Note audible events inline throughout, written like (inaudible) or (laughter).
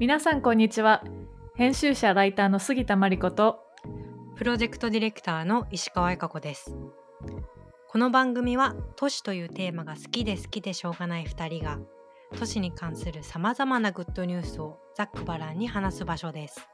皆さんこんにちは。編集者ライターの杉田真理子とプロジェクトディレクターの石川恵香子です。この番組は都市というテーマが好きで好きでしょうがない2人が都市に関するさまざまなグッドニュースをざっくばらんに話す場所です。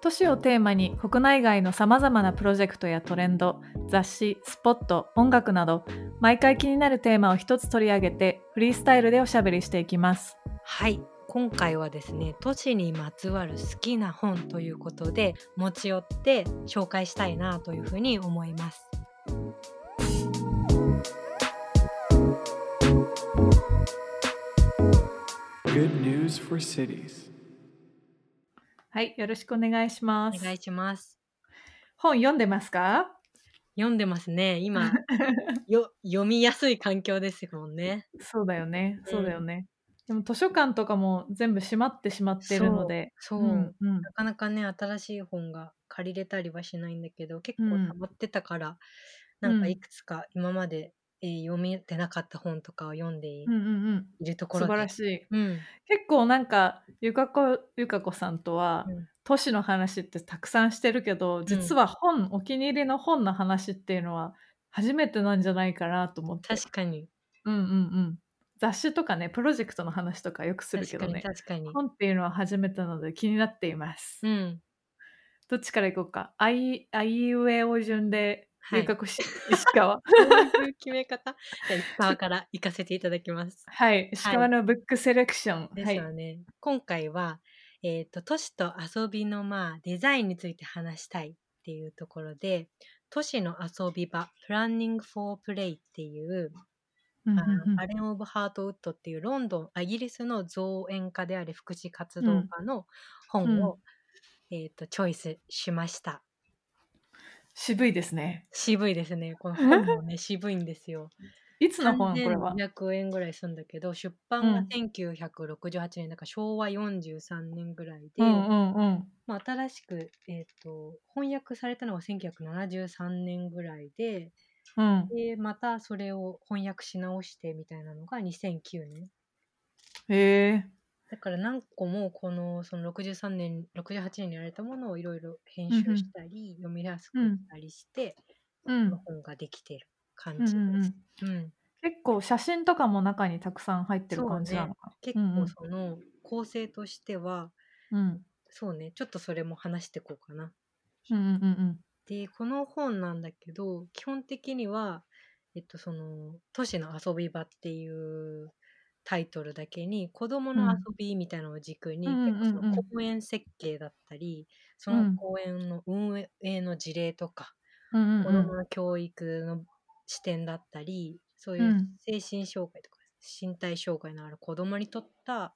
都市をテーマに国内外のさまざまなプロジェクトやトレンド雑誌スポット音楽など毎回気になるテーマを一つ取り上げてフリースタイルでおしゃべりしていきます。はい今回はですね都市にまつわる好きな本ということで持ち寄って紹介したいなというふうに思います。Good news for cities. はいよろしくお願いします。お願いします。本読んでますか？読んでますね。今 (laughs) よ読みやすい環境ですもんね。そうだよね。うんそうだよね、でも図書館とかも全部閉まってしまってるので。そうそう。うんうん。なかなかね新しい本が借りれたりはしないんだけど結構うん。溜まってたから、なんかいくつか今まで、えー読めてなかった本とかを読んでい,、うんうんうん。素るところで。晴らしい。うん、結構なんかゆかこゆかこさんとは、うん。都市の話ってたくさんしてるけど実は本、お気に入りの本の話っていうのは初めてなんじゃないかなと思って。確かに。うんうんうん雑誌とかねプロジェクトの話とかよくするけどね。確かに本っていうのは初めてなので気になっています、うん。どっちからいこうか？あいあいうえお順ではい。ゆかこし、(laughs) 石川？決め方？じゃあ石川から行かせていただきます。(laughs) はい。石川のブックセレクション、ですよね、今回は、えー、と都市と遊びのまあデザインについて話したいっていうところで都市の遊び場 Planning for Play っていううんうんあのうん。アレン・オブ・ハートウッドっていうロンドンあイギリスの造園家であり福祉活動家の本を、えー、とチョイスしました。渋いですね。渋いですね。この本もね (laughs) 渋いんですよ。いつの本これは？3200円ぐらいするんだけど出版がうん1968年だから昭和43年ぐらいで、うんうんうん。まあ、新しく、えー、と翻訳されたのが1973年ぐらいでうん。でまたそれを翻訳し直してみたいなのが2009年へえ。だから何個もこのその63年68年にやられたものをいろいろ編集したり、読みやすくしたりして、うん。本ができてる感じです。うんうんうん。うん。結構写真とかも中にたくさん入ってる感じなのか結うんうん。構その構成としては、な。うん。そうね。ちょっとそれも話していこうかな。うんうんうんでこの本なんだけど基本的には、えっと、その都市の遊び場っていうタイトルだけに子どもの遊びみたいなのを軸に、うん結構その公園設計だったりそうん。の公園の運営の事例とか、子どもの教育の視点だったりそういううん。精神障害とか身体障害のある子どもにとった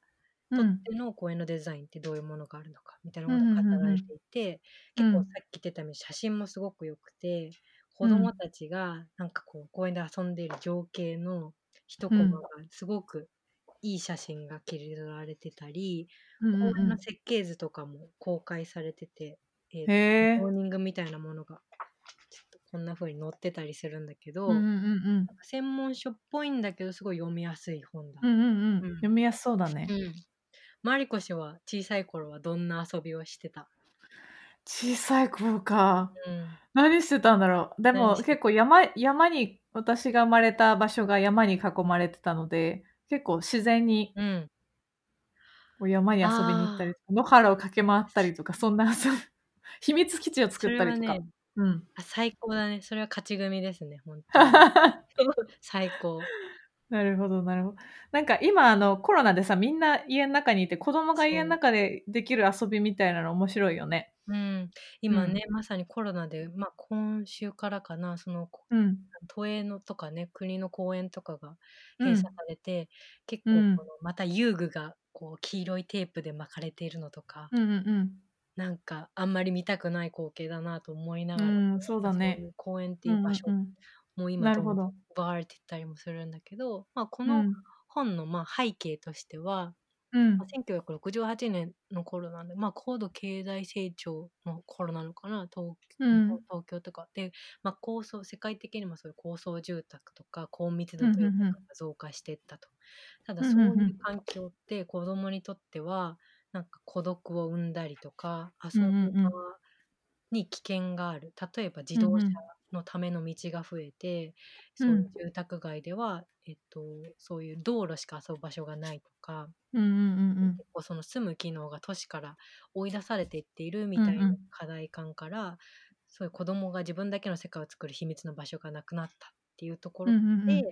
とっうんての公園のデザインってどういうものがあるのかみたいなことが語られていて、うん。結構さっき言ってたように写真もすごく良くて子供たちがなんかこう公園で遊んでいる情景の一コマがすごくいい写真が切り取られてたり、うんうん公園の設計図とかも公開されてて、えーとへえゾーニングみたいなものがちょっとこんな風に載ってたりするんだけど、うんうんうん専門書っぽいんだけどすごい読みやすい本だ。うんうんうん。うん。読みやすそうだね。うん。マリコ氏は小さい頃はどんな遊びをしてた？小さい頃か。うん。何してたんだろう？でも結構山山に私が生まれた場所が山に囲まれてたので結構自然にうん。こう山に遊びに行ったり野原を駆け回ったりとかそんな (laughs) 秘密基地を作ったりとか。ねうん。あ最高だね。それは勝ち組ですね、本当に。(laughs) (laughs) 最高。なるほどなるほど。なんか今あのコロナでさみんな家の中にいて子供が家の中でできる遊びみたいなの面白いよね。うん。今ね、まさにコロナで、まあ今週からかな、そのこうん。都営のとかね、国の公園とかがうん閉鎖されて、結構うんこのまた遊具がこう黄色いテープで巻かれているのとか、うんうんなんかあんまり見たくない光景だなと思いながら、うん。うん、そうだそう。う公園ってうんいう場所うんう今。奪われてったりもするんだけど、まあ、このうん。本のまあ背景としては、うん。まあ1968年の頃なんで、まあ、高度経済成長の頃なのかな東,、うん。東京とか。で、まあ、高層世界的にもそういう高層住宅とか高密度住うんうんうん宅が増加していったと。ただうんうんうん。そういう環境って子供にとってはなんか孤独を生んだりとかうん遊びうん。うん場に危険がある。例えば自動車のための道が増えて、うんそういう住宅街では、えっと、そういう道路しか遊ぶ場所がないとかうんうんうん結構その住む機能が都市から追い出されていっているみたいうんうなん。課題感から、そういう子供が自分だけの世界を作る秘密の場所がなくなったっていうところで、うんうんうん。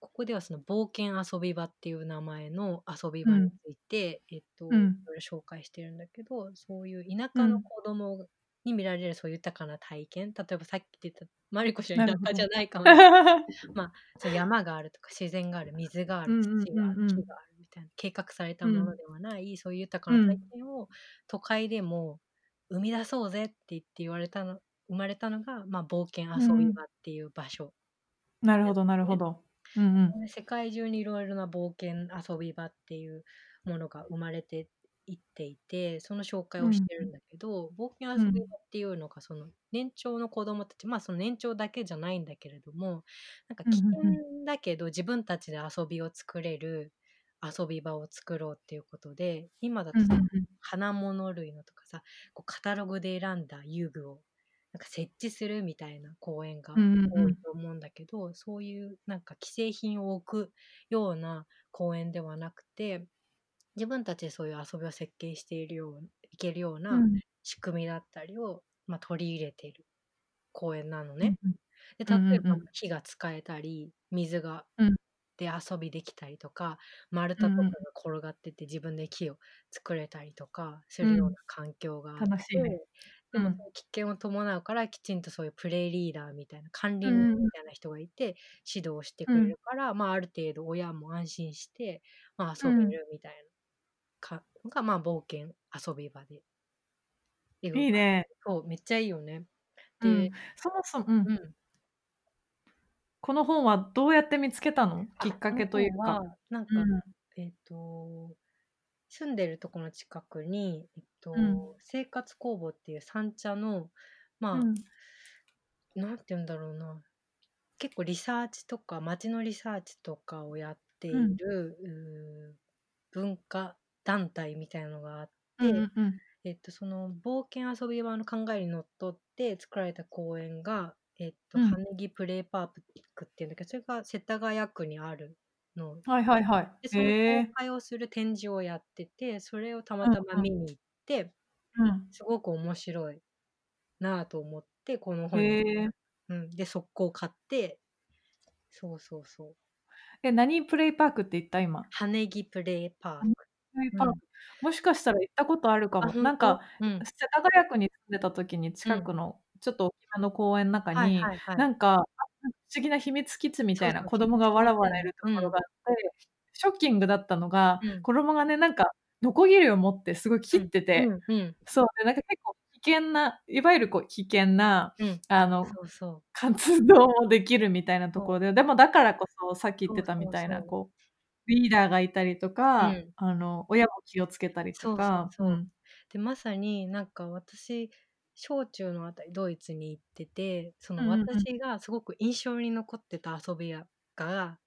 ここではその冒険遊び場っていう名前の遊び場について、えっと、うん。紹介してるんだけどそういう田舎の子供に見られるそういう豊かな体験？例えばさっき言ってたマリコ氏は田舎じゃないかもしれない。(laughs) そう山があるとか自然がある水があるうんうんうんうん。土がある木があるみたいな計画されたものではない、そういう豊かな体験を都会でも生み出そうぜって言って言われたの生まれたのが、まあ、冒険遊び場っていう場所、なるほどなるほど。うんうん。で世界中にいろいろな冒険遊び場っていうものが生まれていっていてその紹介をしてるんだけど、冒険遊び場っていうのがその年長の子供たちまあその年長だけじゃないんだけれどもなんか危険うんうん。だけど自分たちで遊びを作れる遊び場を作ろうっていうことで今だとさ、うんうん。花物類のとかさこうカタログで選んだ遊具をなんか設置するみたいな公園がうんうんうん。多いと思うんだけど、そういうなんか既製品を置くような公園ではなくて自分たちでそういう遊びを設計しているよういけるようなうん。仕組みだったりを、まあ、取り入れている公園なのね。うんで例えば火が使えたり水がうん。で遊びできたりとか丸太とかが転がってて自分で木を作れたりとかするような環境があって、でもうん。危険を伴うからきちんとそういうプレイリーダーみたいな管理人みたいな人がいて指導してくれるから、まあ、ある程度親も安心して、まあ、遊べるみたいなかのが、まあ、冒険遊び場で。いいね。そうめっちゃいいよね。でうん、そもそも、うん。うん。この本はどうやって見つけたの？きっかけというか。なんか、うん。えっ、と住んでるところの近くに、えっとうん。生活工房っていう三茶のまあ、うん。なんて言うんだろうな。結構リサーチとか街のリサーチとかをやっている、文化団体みたいなのがあって、うんうんえっと、その冒険遊び場の考えにのっとって作られた公園が、えっとうん。羽木プレイパークっていうんだけどそれが世田谷区にあるの。はいはいはい。でその公。開をする展示をやっててそれをたまたま見に行って、うん。すごく面白いなぁと思ってこの本に。うん、で速攻買って。そうそうそう。え、何プレイパークって言った今？羽木プレイパークイパーク。もしかしたら行ったことあるかも。なんか、うん。世田谷区に住んでた時に近くのちょっと大きめの公園の中はいに、はいはい。なんか、あ不思議な秘密基地みたいな子供がわらわらいるところがあって、ショッキングだったのが、うん。子供がね、なんか、ノコギリを持ってすごい切ってて、うんうんそうで、なんか結構危険な、いわゆるこう危険な、うん。あの、活動もできるみたいなところで、でもだからこそさっき言ってたみたいな、こう、リーダーがいたりとか、うん。あの、親も気をつけたりとか、そうそうでまさになんか私小中のあたりドイツに行っててその私がすごく印象に残ってた遊び屋が、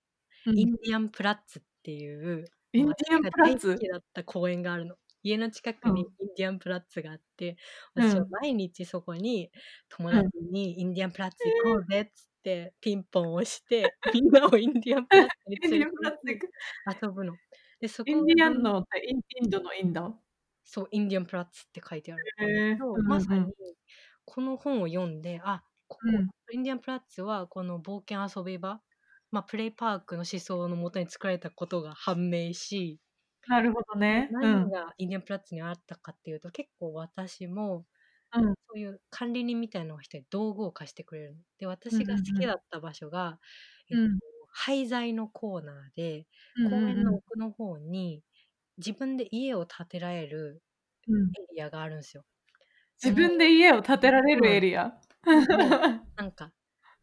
うん。インディアンプラッツっていうインディアンプラッツ？だった公園があるの。家の近くにうん。インディアンプラッツがあって、うん。私は毎日そこに友達にインディアンプラッツ行こうぜっつってピンポン押して、みんなをインディアンプラッツに連れて遊ぶの。でそこインディアンにのインドのインド？そう、インディアンプラッツって書いてあるまさにこの本を読んで、あここ、うんインディアンプラッツはこの冒険遊び場、まあ、プレイパークの思想のもとに作られたことが判明し、なるほどね。う何ん。がインディアンプラッツにあったかっていうと、結構私も、うんそういう管理人みたいなのが道具を貸してくれるの。で、私が好きだった場所が、うんえっと、廃材のコーナーで、うん公園のうん奥の方に自分で家を建てられるうんエリアがあるんですよ。自分で家を建てられるエリア。(laughs) なんか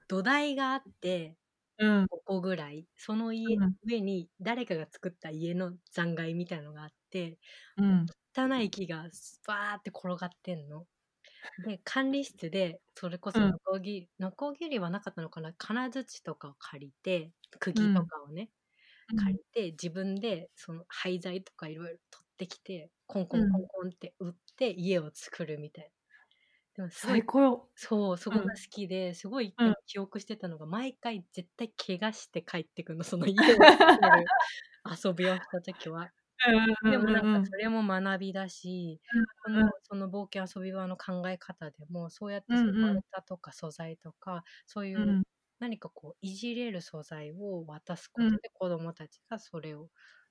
土台があってうん。5個ぐらいその家、うん上に誰かが作った家の残骸みたいのがあってうん。汚い木がバーって転がってんの。で管理室でそれこそうん。ノコギリ、ノコギリはなかったのかな金槌とかを借りて釘とかをね、借りて自分でその廃材とかいろいろ取っってきてコンコンコンコンって打って家を作るみたいな。でもすごい最高。よ。そう、そこが好きで、すごいうん。記憶してたのが、毎回絶対怪我して帰ってくるの、その家を作る (laughs) 遊びをした時は。でもなんかそれも学びだし、こうん。のその冒険遊び場の考え方でも、そうやってその丸太とか素材とか、そういううん。何かこういじれる素材を渡すことうん。で子供たちがそれを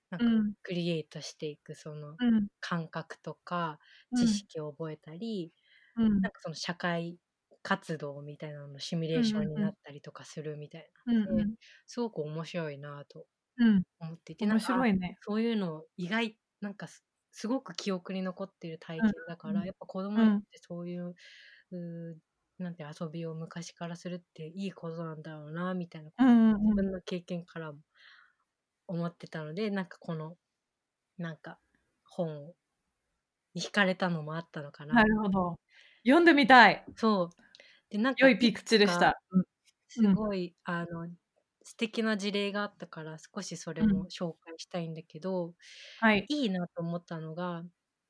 なんかうん。クリエイトしていくそのうん。感覚とかうん。知識を覚えたり、うん。なんかその社会活動みたいなののシミュレーションになったりとかするみたいうんなすごく面白いなとうん思っていて、んか白いね。そういうの意外なんかすすごく記憶に残っている体験だから、うんやっぱ子供ってそういう,、うーなんて遊びを昔からするっていいことなんだろうなみたいなことをうん自分の経験からも思ってたのでなんかこのなんか本に惹かれたのもあったのかな。なるほど。読んでみたい。そうでなんか良いピクチでした。うんすごい、あの素敵な事例があったから少しそれも紹介したいんだけど、はい。いいなと思ったのが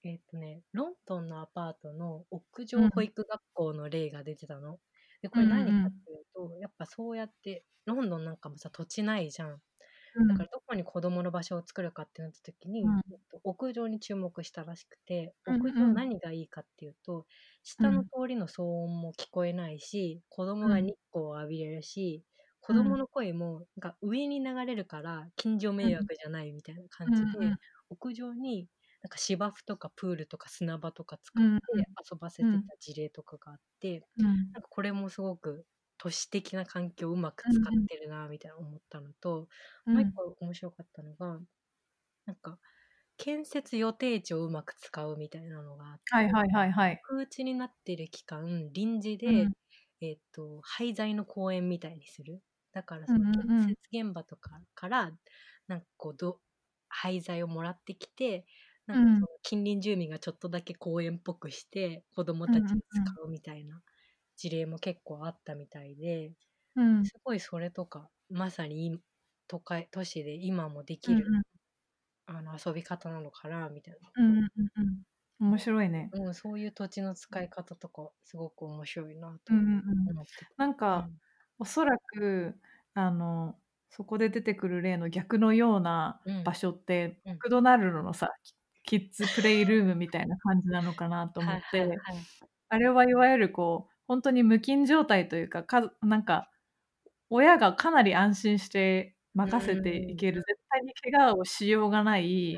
えっ、とねロンドンのアパートの屋うん上保育学校の例が出てたの。でこれ何かっていうと、やっぱそうやってロンドンなんかもさ土地ないじゃん。うん。だからどこに子供の場所を作るかってなった時に、うん。えっと屋上に注目したらしくてうんうん。屋上何がいいかっていうと、下の通りの騒音も聞こえないし子供が日光を浴びれるし、子供の声もなんか上に流れるから近所迷惑じゃないみたいな感じで、屋上になんか芝生とかプールとか砂場とか使って遊ばせてた事例とかがあって、うん。なんかこれもすごく都市的な環境をうまく使ってるなみたいな思ったのと、うん。もう一個面白かったのがなんか建設予定地をうまく使うみたいなのがあって、はいはいはいはい。空地になってる期間臨時で、うん。えっと廃材の公園みたいにするだからそのうんうん。うん建設現場とかからなんかこうど廃材をもらってきてなんかその近隣住民がちょっとだけ公園っぽくして子供たちに使うみたいな事例も結構あったみたいで、うんすごいそれとかまさにい都会都市で今もできる、うんうん。あの遊び方なのかなみたいうんうんうんうん。面白いね。な、うん、そういう土地の使い方とかすごく面白いなとうんうんうん。思ってた。なんか、おそらくあのそこで出てくる例の逆のようなうん。場所って、うん。マクドナルドのさキッズプレイルームみたいな感じなのかなと思って、はいはいはい。あれはいわゆるこう本当に無菌状態というかかなんか親がかなり安心して任せていける、絶対に怪我をしようがない、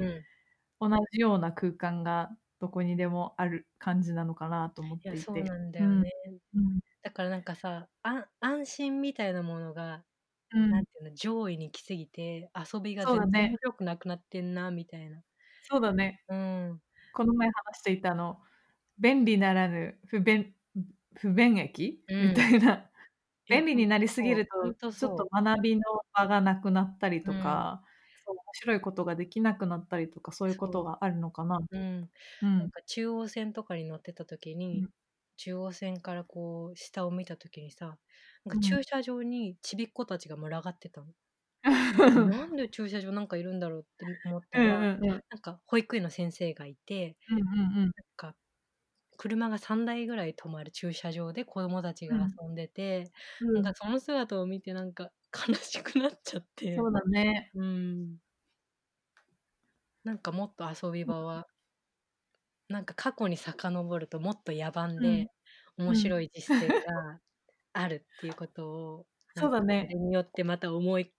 うん。同じような空間がどこにでもある感じなのかなと思っていて。そうなんだよね、うん。だからなんかさあ安心みたいなものが、うん。なんていうの上位に来すぎて遊びが全然面白くなくなってんなみたいな。そうだね。うん。この前話していたあの便利ならぬ不便不便益、うん。みたいな。便利になりすぎるととちょっと学びの場がなくなったりとか、そう面白いことができなくなったりとかそういうことがあるのかな。うん。うんなんか中央線とかに乗ってた時に、うん。中央線からこう下を見た時にさなんうん。か駐車場にちびっ子たちが群がってたの、うん (laughs) なんで駐車場なんかいるんだろうって思ったうんら、うんうん。なんか保育園の先生がいてうんうんなんか車が3台ぐらい止まる駐車場で子供たちが遊んでて、うんなんかその姿を見てなんか悲しくなっちゃって。そうだね。うん。なんかもっと遊び場はなんか過去に遡るともっと野蛮で面白い実践があるっていうことを、そうだね。によってまた思い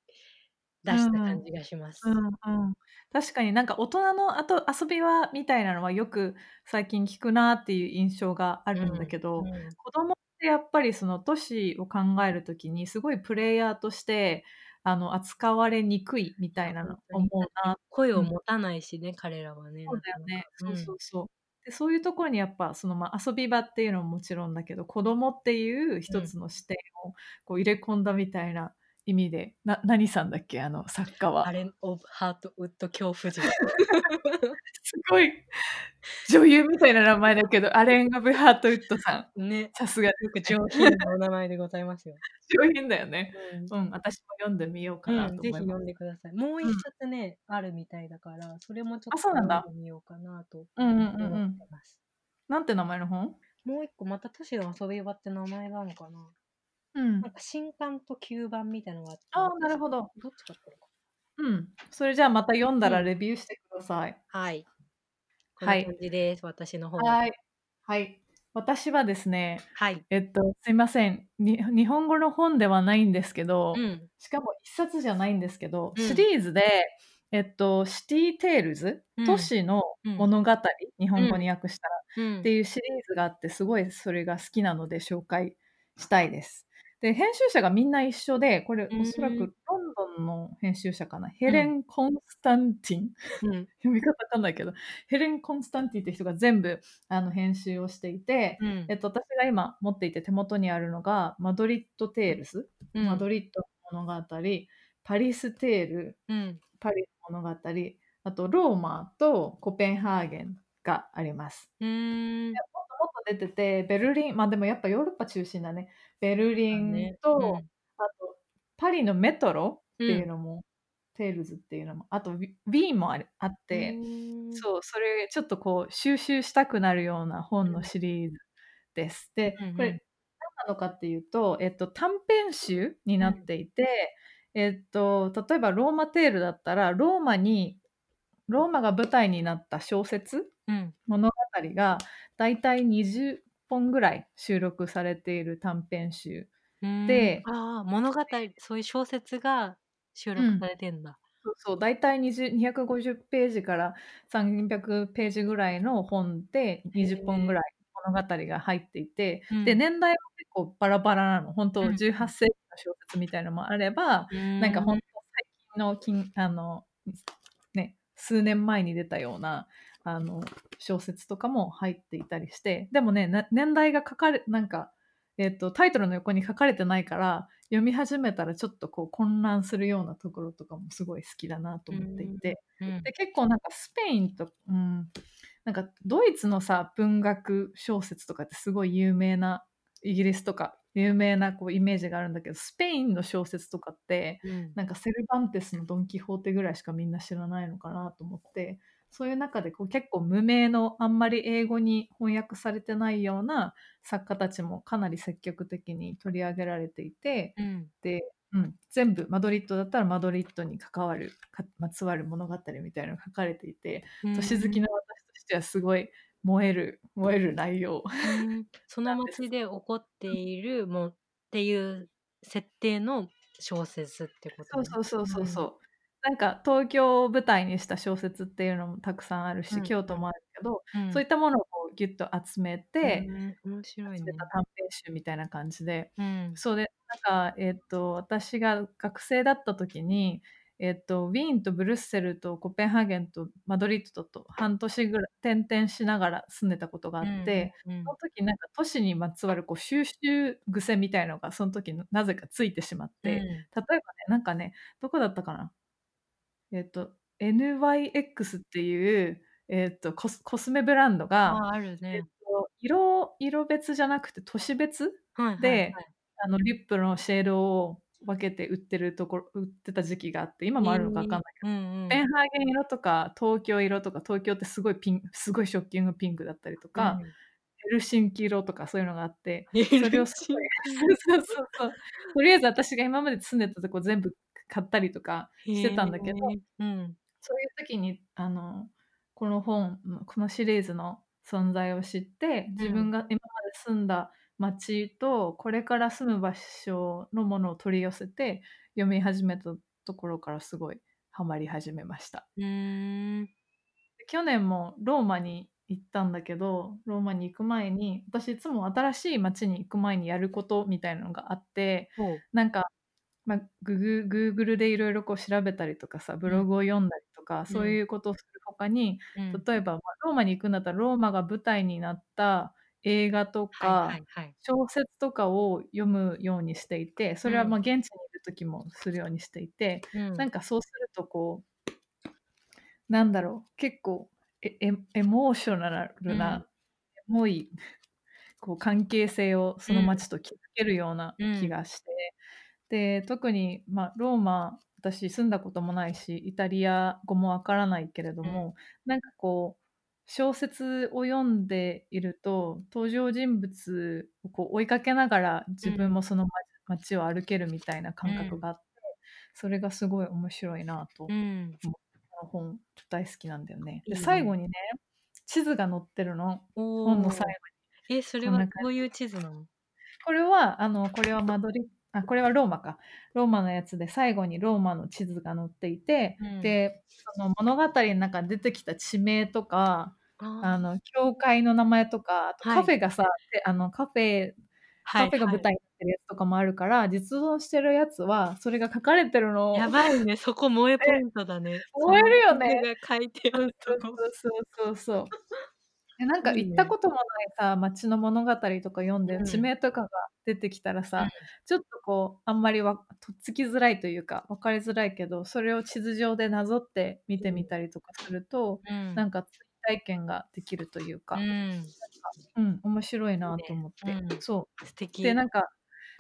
出した感じがします。うん。うん、確かになんか大人のあと遊び場みたいなのはよく最近聞くなっていう印象があるんだけど、うん。うん。子供ってやっぱりその都市を考えるときにすごいプレイヤーとしてあの扱われにくいみたいなの思うな。声を持たないしね、彼らはね。そうだよね。なかなかそうそうそう。でそういうところにやっぱそのまあ遊び場っていうのももちろんだけど子供っていう一つの視点をこう入れ込んだみたいな意味で。な何さんだっけ？あの作家は。アレン・オブ・ハートウッド恐怖人。(laughs) すごい。女優みたいな名前だけどアレン・オブ・ハートウッドさん。ね。さすがよく上品なお名前でございますよ。上品だよね。うん。うん私も読んでみようかなと思います、読んでください。もう一冊ね、あるみたいだから、それもちょっとあそうなんだ。読んでみようかなとうんうんうん。う思っんてます。なんて名前の本？もう一個、また都市の遊び場って名前なのかな？うん。なんか新刊と旧版みたいなのがあって。ああなるほど。どっちかってるか。うん。それじゃあまた読んだらうん。レビューしてください、はい。こんはない。感じです、私の方は。はい。はい。私はですねはい。えっとすいません。に日本語の本ではないんですけど、うん。しかも一冊じゃないんですけど、うん。シリーズで、えっと、 City Tales、うん。都市の物語、日本語に訳したら、うん。っていうシリーズがあって、すごいそれが好きなので紹介したいです。で、編集者がみんな一緒で、これうんおそらくロンドンの編集者かな、ヘレン・コンスタンティン、うん。(laughs) 読み方わかんないけど、ヘレン・コンスタンティンって人が全部あの編集をしていて、うんえっと、私が今持っていて手元にあるのが、 Madrid Tales、うんマドリッドの物語、 Paris Tale、うん。パリの物語、あとローマとコペンハーゲンがあります。うーん。もっともっと出てて、ベルリン、まあでもやっぱヨーロッパ中心だね。ベルリンね。と、うん。あとパリのメトロっていうのも、 Tales っていうのも、あとウィーンもあるあって、うそう、それちょっとこう収集したくなるような本のシリーズです。で、うんうん。これ何なのかっていうと、えっと、短編集になっていて、えっと、例えばローマテールだったら、ローマに、ローマが舞台になった小説、うん。物語がだいたい20本ぐらい収録されている短編集。うんでああ、物語、そういう小説が収録されてんだ。そうそう、だいたい20 250ページから300ページぐらいの本で20本ぐらい物語が入っていて、うんで、年代は結構バラバラなの。本当うん18世紀の小説みたいなのもあれば、なんか本当最近の近あの、ね、数年前に出たようなあの小説とかも入っていたりして、でもね、な年代が書かれ、なんか、えっと、タイトルの横に書かれてないから、読み始めたらちょっとこう混乱するようなところとかもすごい好きだなと思っていて、うんで結構なんかスペインと、うん、なんかドイツのさ文学小説とかってすごい有名なイギリスとか有名なこうイメージがあるんだけどスペインの小説とかってうん。なんかセルバンテスのドン・キホーテぐらいしかみんな知らないのかなと思ってそういう中でこう結構無名のあんまり英語に翻訳されてないような作家たちもかなり積極的に取り上げられていてうん。で、うん、全部マドリッドだったらマドリッドに関わるかまつわる物語みたいなのが書かれていて都市好きの私としてはすごい燃える燃える内容。うん。その街で起こっているもんっていう設定の小説ってことそうねそうそうそうそう。なんか東京を舞台にした小説っていうのもたくさんあるし、うん。京都もあるけど、うん。そういったものをこうギュッと集めて、うん面白いね。短編集みたいな感じで、うん。そうでなんかえっ、と私が学生だった時にえっ、とウィーンとブルッセルとコペンハーゲンとマドリッドと半年ぐらい転々しながら住んでたことがあって、うんその時なんか都市にまつわるこう収集癖みたいのがその時なぜかついてしまって、例えばねなんかねどこだったかな？えっ、と NYX っていう、えっとコスコスメブランドあが、ああるえっね。と色色別じゃなくて都市別はいはいではい。あのリップのシェードを分けて売ってるところ売ってた時期があって今もあるのか分かんないけど、うんうンハーゲン色とか東京色とか東京ってすごいピンすごいショッキングピンクだったりとか、ヘルシンキ色とかそういうのがあってうんそれをすごい (laughs) そうそうそう。とりあえず私が今まで住んでたとこ全部買ったりとかしてたんだけど、うん。そういう時にあのこの本このシリーズの存在を知って自分が今まで住んだ町とこれから住む場所のものを取り寄せて読み始めたところからすごいハマり始めました。うーん。で去年もローマに行ったんだけどローマに行く前に私いつも新しい町に行く前にやることみたいなのがあってなんか、まあ、ググ Google でいろいろこう調べたりとかさブログを読んだりとか、そういうことをする他に、うん。例えば、まあ、ローマに行くんだったらローマが舞台になった映画とか、小説とかを読むようにしていてそれは。まあ現地にいる時もするようにしていて、うん。なんかそうするとこうなんだろう結構エエエモーショナルな、エモいこう関係性をその町と築けるような気がして、で特に、まあ、ローマ私住んだこともないしイタリア語もわからないけれども、なんかこう小説を読んでいると登場人物をこう追いかけながら自分もその街を歩けるみたいな感覚があって、それがすごい面白いなと、うん。この本大好きなんだよね。で最後にね地図が載ってるのお本の最後に。えそれはどういう地図なの？これはあのこれはマドリあこれはローマか。ローマのやつで最後にローマの地図が載っていて、うん。でその物語の中に出てきた地名とかああの教会の名前とかあとはい。カフェがさ、であのカフェカフェが舞台になってるやつとかもあるから、実存してるやつはそれが書かれてるの。をやばいね。(laughs) そこ萌えポイントだね。燃えるよね。書いてあそうるとこそうそうそうなんか行ったこともないさ街の物語とか読んで、うん。地名とかが出てきたらさ、うん。ちょっとこうあんまりわとっつきづらいというか分かりづらいけどそれを地図上でなぞって見てみたりとかすると、うん。なんか追体験ができるというか、うん。うん面白いなと思って、うん。そう。素敵。でなんか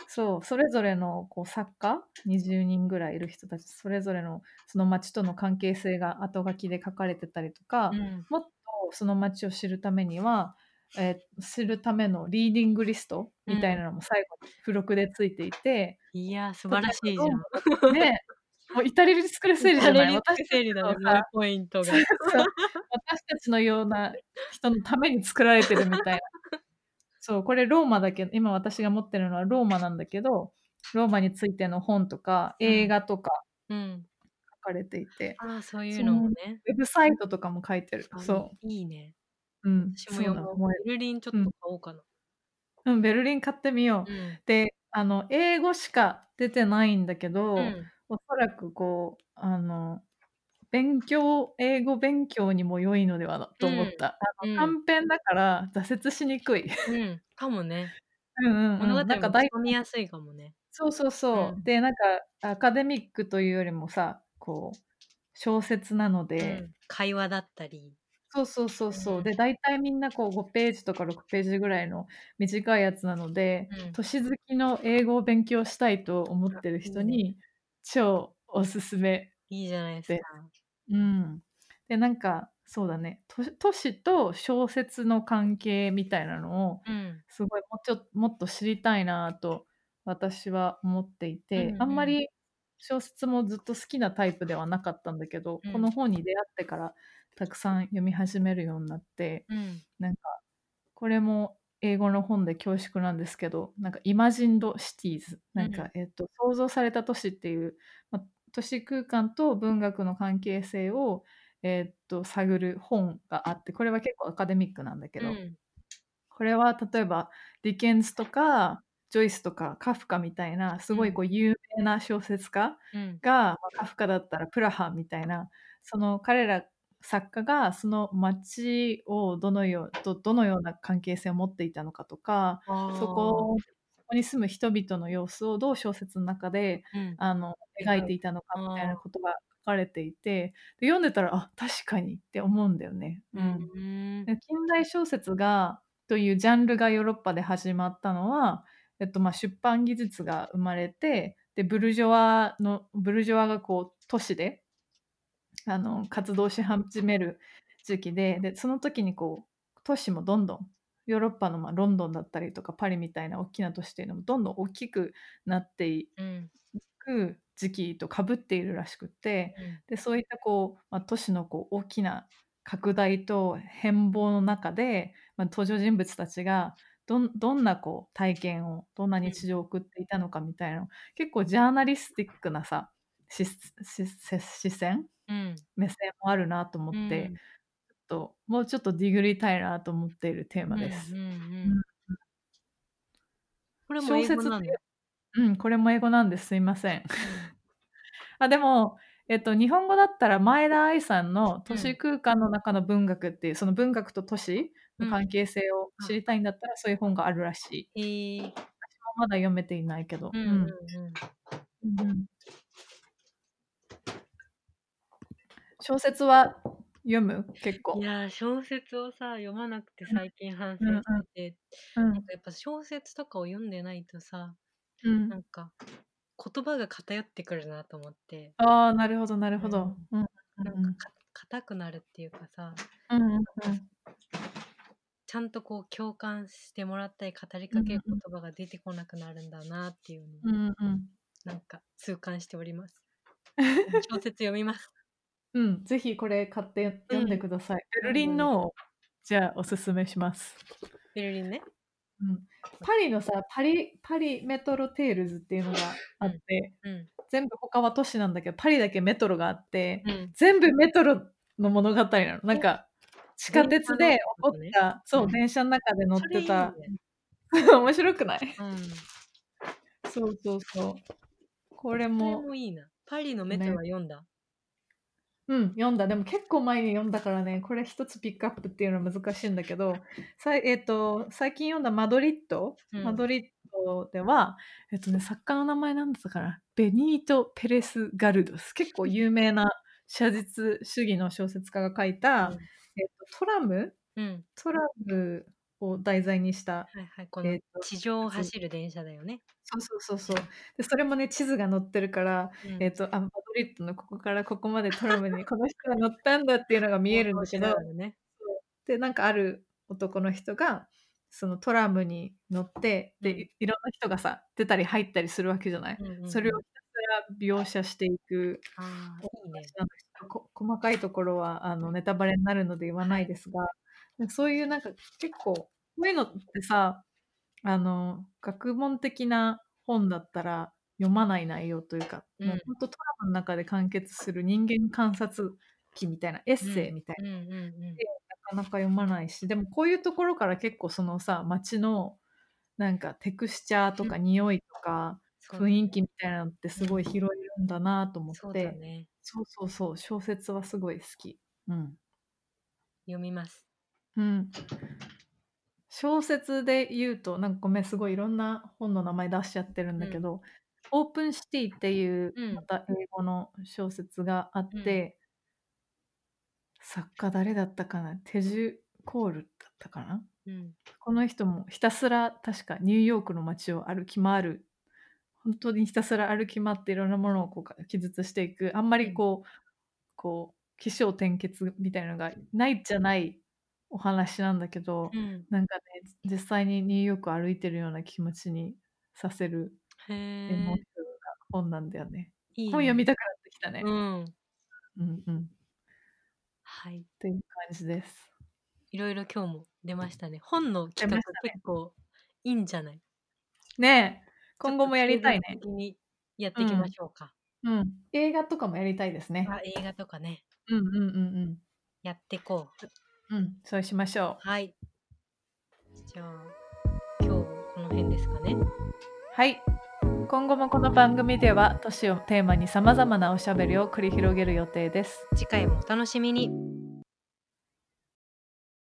そうそれぞれのこう作家20人ぐらいいる人たちそれぞれのその町との関係性が後書きで書かれてたりとか、うん。もっとその町を知るためには、えー知るためのリーディングリストみたいなのも最後に付録でついていて、いや素晴らしいじゃん。ね (laughs) もう至れり尽くせりじゃない私たちのさ萌えポイントが。私たちのような人のために作られてるみたいな。(laughs) そう、これローマだけど、今私が持ってるのはローマなんだけど、ローマについての本とか映画とかうん。書かれていて、ああそういうのもねウェブサイトとかも書いてる。あそいいねう。うん。私も読もベルリンちょっと買おうかなううん、ベルリン買ってみよう。うんで、あの、英語しか出てないんだけど、うんおそらくこう、あの、勉強、英語勉強にも良いのではと思った。あのうん短編だから挫折しにくい。(laughs) うんかもねうんうんうん、物語も読みやすいかもねそうそうそう。うんで、なんかアカデミックというよりもさ、こう、小説なのうで、ん。会話だったり。そうそうそうそう。うん。で、大体みんなこう5ページとか6ページぐらいの短いやつなので、うん。年好きの英語を勉強したいと思ってる人に超おすすめ。いいじゃないですで。かうん。で、なんか、そうだね、と都市と小説の関係みたいなのを、うん。すごいもうちょっともっと知りたいなと私は思っていて、うんうん。あんまり小説もずっと好きなタイプではなかったんだけど、うんこの本に出会ってからたくさん読み始めるようになってうん。なんかこれも英語の本で恐縮なんですけどなんかイマジンド・シティーズなんか、えっと想像された都市っていう、まあ、都市空間と文学の関係性を、えっと探る本があってこれは結構アカデミックなんだけど、うん。これは例えばディケンズとかジョイスとかカフカみたいなすごいこう有名な小説家うん。が、まあカフカだったらプラハみたいなその彼ら作家がその街をどのようどどのような関係性を持っていたのかとかそこそこに住む人々の様子をどう小説の中でうん。あの描いていたのかみたいなことが書かれていてで読んでたらあ確かにって思うんだよね。うん。うん。で近代小説がというジャンルがヨーロッパで始まったのは、えっとまあ、出版技術が生まれてでブルジョワのブルジョワがこう都市であの活動し始める時期ででその時にこう都市もどんどんヨーロッパのまあロンドンだったりとかパリみたいな大きな都市っていうのもどんどん大きくなっていうん。く時期とかぶっているらしくって、でそういったこう、まあ、都市のこう大きな拡大と変貌の中で、まあ、登場人物たちがどんどんなこう体験をどんな日常を送っていたのかみたいなの結構ジャーナリスティックなさ視線？うん。目線もあるなと思って、ちょっともうちょっとディグりたいなと思っているテーマです。うんうんうん。うん。これも英語なの小説ってうん、これも英語なんです。すいません。(laughs) あ、でも、えっと、日本語だったら前田愛さんの都市空間の中の文学っていう、その文学と都市の関係性を知りたいんだったら、そういう本があるらしい。え。ーまだ読めていないけど。うんうんうん。うん。うん小説は読む？結構。い。やー小説をさ読まなくて最近反省うんうん。してて、うん。なんかやっぱ小説とかを読んでないとさうん。なんか言葉が偏ってくるなと思って。ああ、なるほど、なるほど。うんうん。なんかか硬くなるっていうかさ。うんうんうんちゃんとこう共感してもらったり語りかけるうんうん言葉が出てこなくなるんだなっていうのをうんうんなんか痛感しております。(laughs) 小説読みます。うん、ぜひこれ買って読んでください。ベルリンのをじゃあおすすめします。ベルリンね。うん、パリのさパリ、パリメトロテールズっていうのがあって、うん。全部他は都市なんだけど、パリだけメトロがあって、うん。全部メトロの物語なの。なんか、地下鉄で起こっ電た、そうう、ん電車の中で乗っそれいいてた。ね (laughs) 面白くない？うん。そうそうそう。これそれも、もいいな。パリのメトロは読んだ？うん、読んだ。でも結構前に読んだからね、これ一つピックアップっていうのは難しいんだけど、さいえっと最近読んだマドリッド、うんマドリッドでは、えっとね、作家の名前なんだったかな、ベニート・ペレス・ガルドス。結構有名な写実主義の小説家が書いた、うんえっと、トラム？うん。トラムを題材にした、はいはい。このえっと地上を走る電車だよね。そうそうそうそう。で、それもね、地図が載ってるから、うんえっと、あ、マドリッドのここからここまでトラムに (laughs) この人が乗ったんだっていうのが見えるんだけど (laughs) ね。でなんかある男の人がそのトラムに乗ってでうんいいろんな人がさ出たり入ったりするわけじゃない、うんうんうんそれを描写していく細かいところはあのネタバレになるので言わないですが、そういうなんか結構こういうのってさあの学問的な本だったら読まない内容というか、うん。もう本当トラムの中で完結する人間観察記みたいなエッセイみたいな。なかなか読まないしでもこういうところから結構そのさ街のなんかテクスチャーとか匂いとか雰囲気みたいなのってすごい拾えるんだなと思って、そうだね。そうそうそう小説はすごい好き。うん。読みます。うん、小説で言うとなんかごめんすごいいろんな本の名前出しちゃってるんだけど「オープンシティ」っていううん。また英語の小説があって、作家誰だったかな？テジュ・コールだったかな？うん。この人もひたすら確かニューヨークの街を歩き回る本当にひたすら歩き回っていろんなものをこう記述していくあんまりこう、こう起承転結みたいなのがないじゃないお話なんだけど、うん。なんかね実際にニューヨークを歩いてるような気持ちにさせるへエモーションなえ。本なんだよね。いいね本読みたくなってきたね。うん。うんうん。っはい。ていう感じです。いろいろ今日も出ましたね。本の企画結構いいんじゃない？ねえ今後もやりたいねにやっていきましょうか。うん。映画とかもやりたいですね。あ映画とかね、うんうんうんうん。やってこう。うん、そうしましょう。はい。じゃあ、今日この辺ですかね。はい。今後もこの番組では都市をテーマに様々なおしゃべりを繰り広げる予定です。次回もお楽しみに。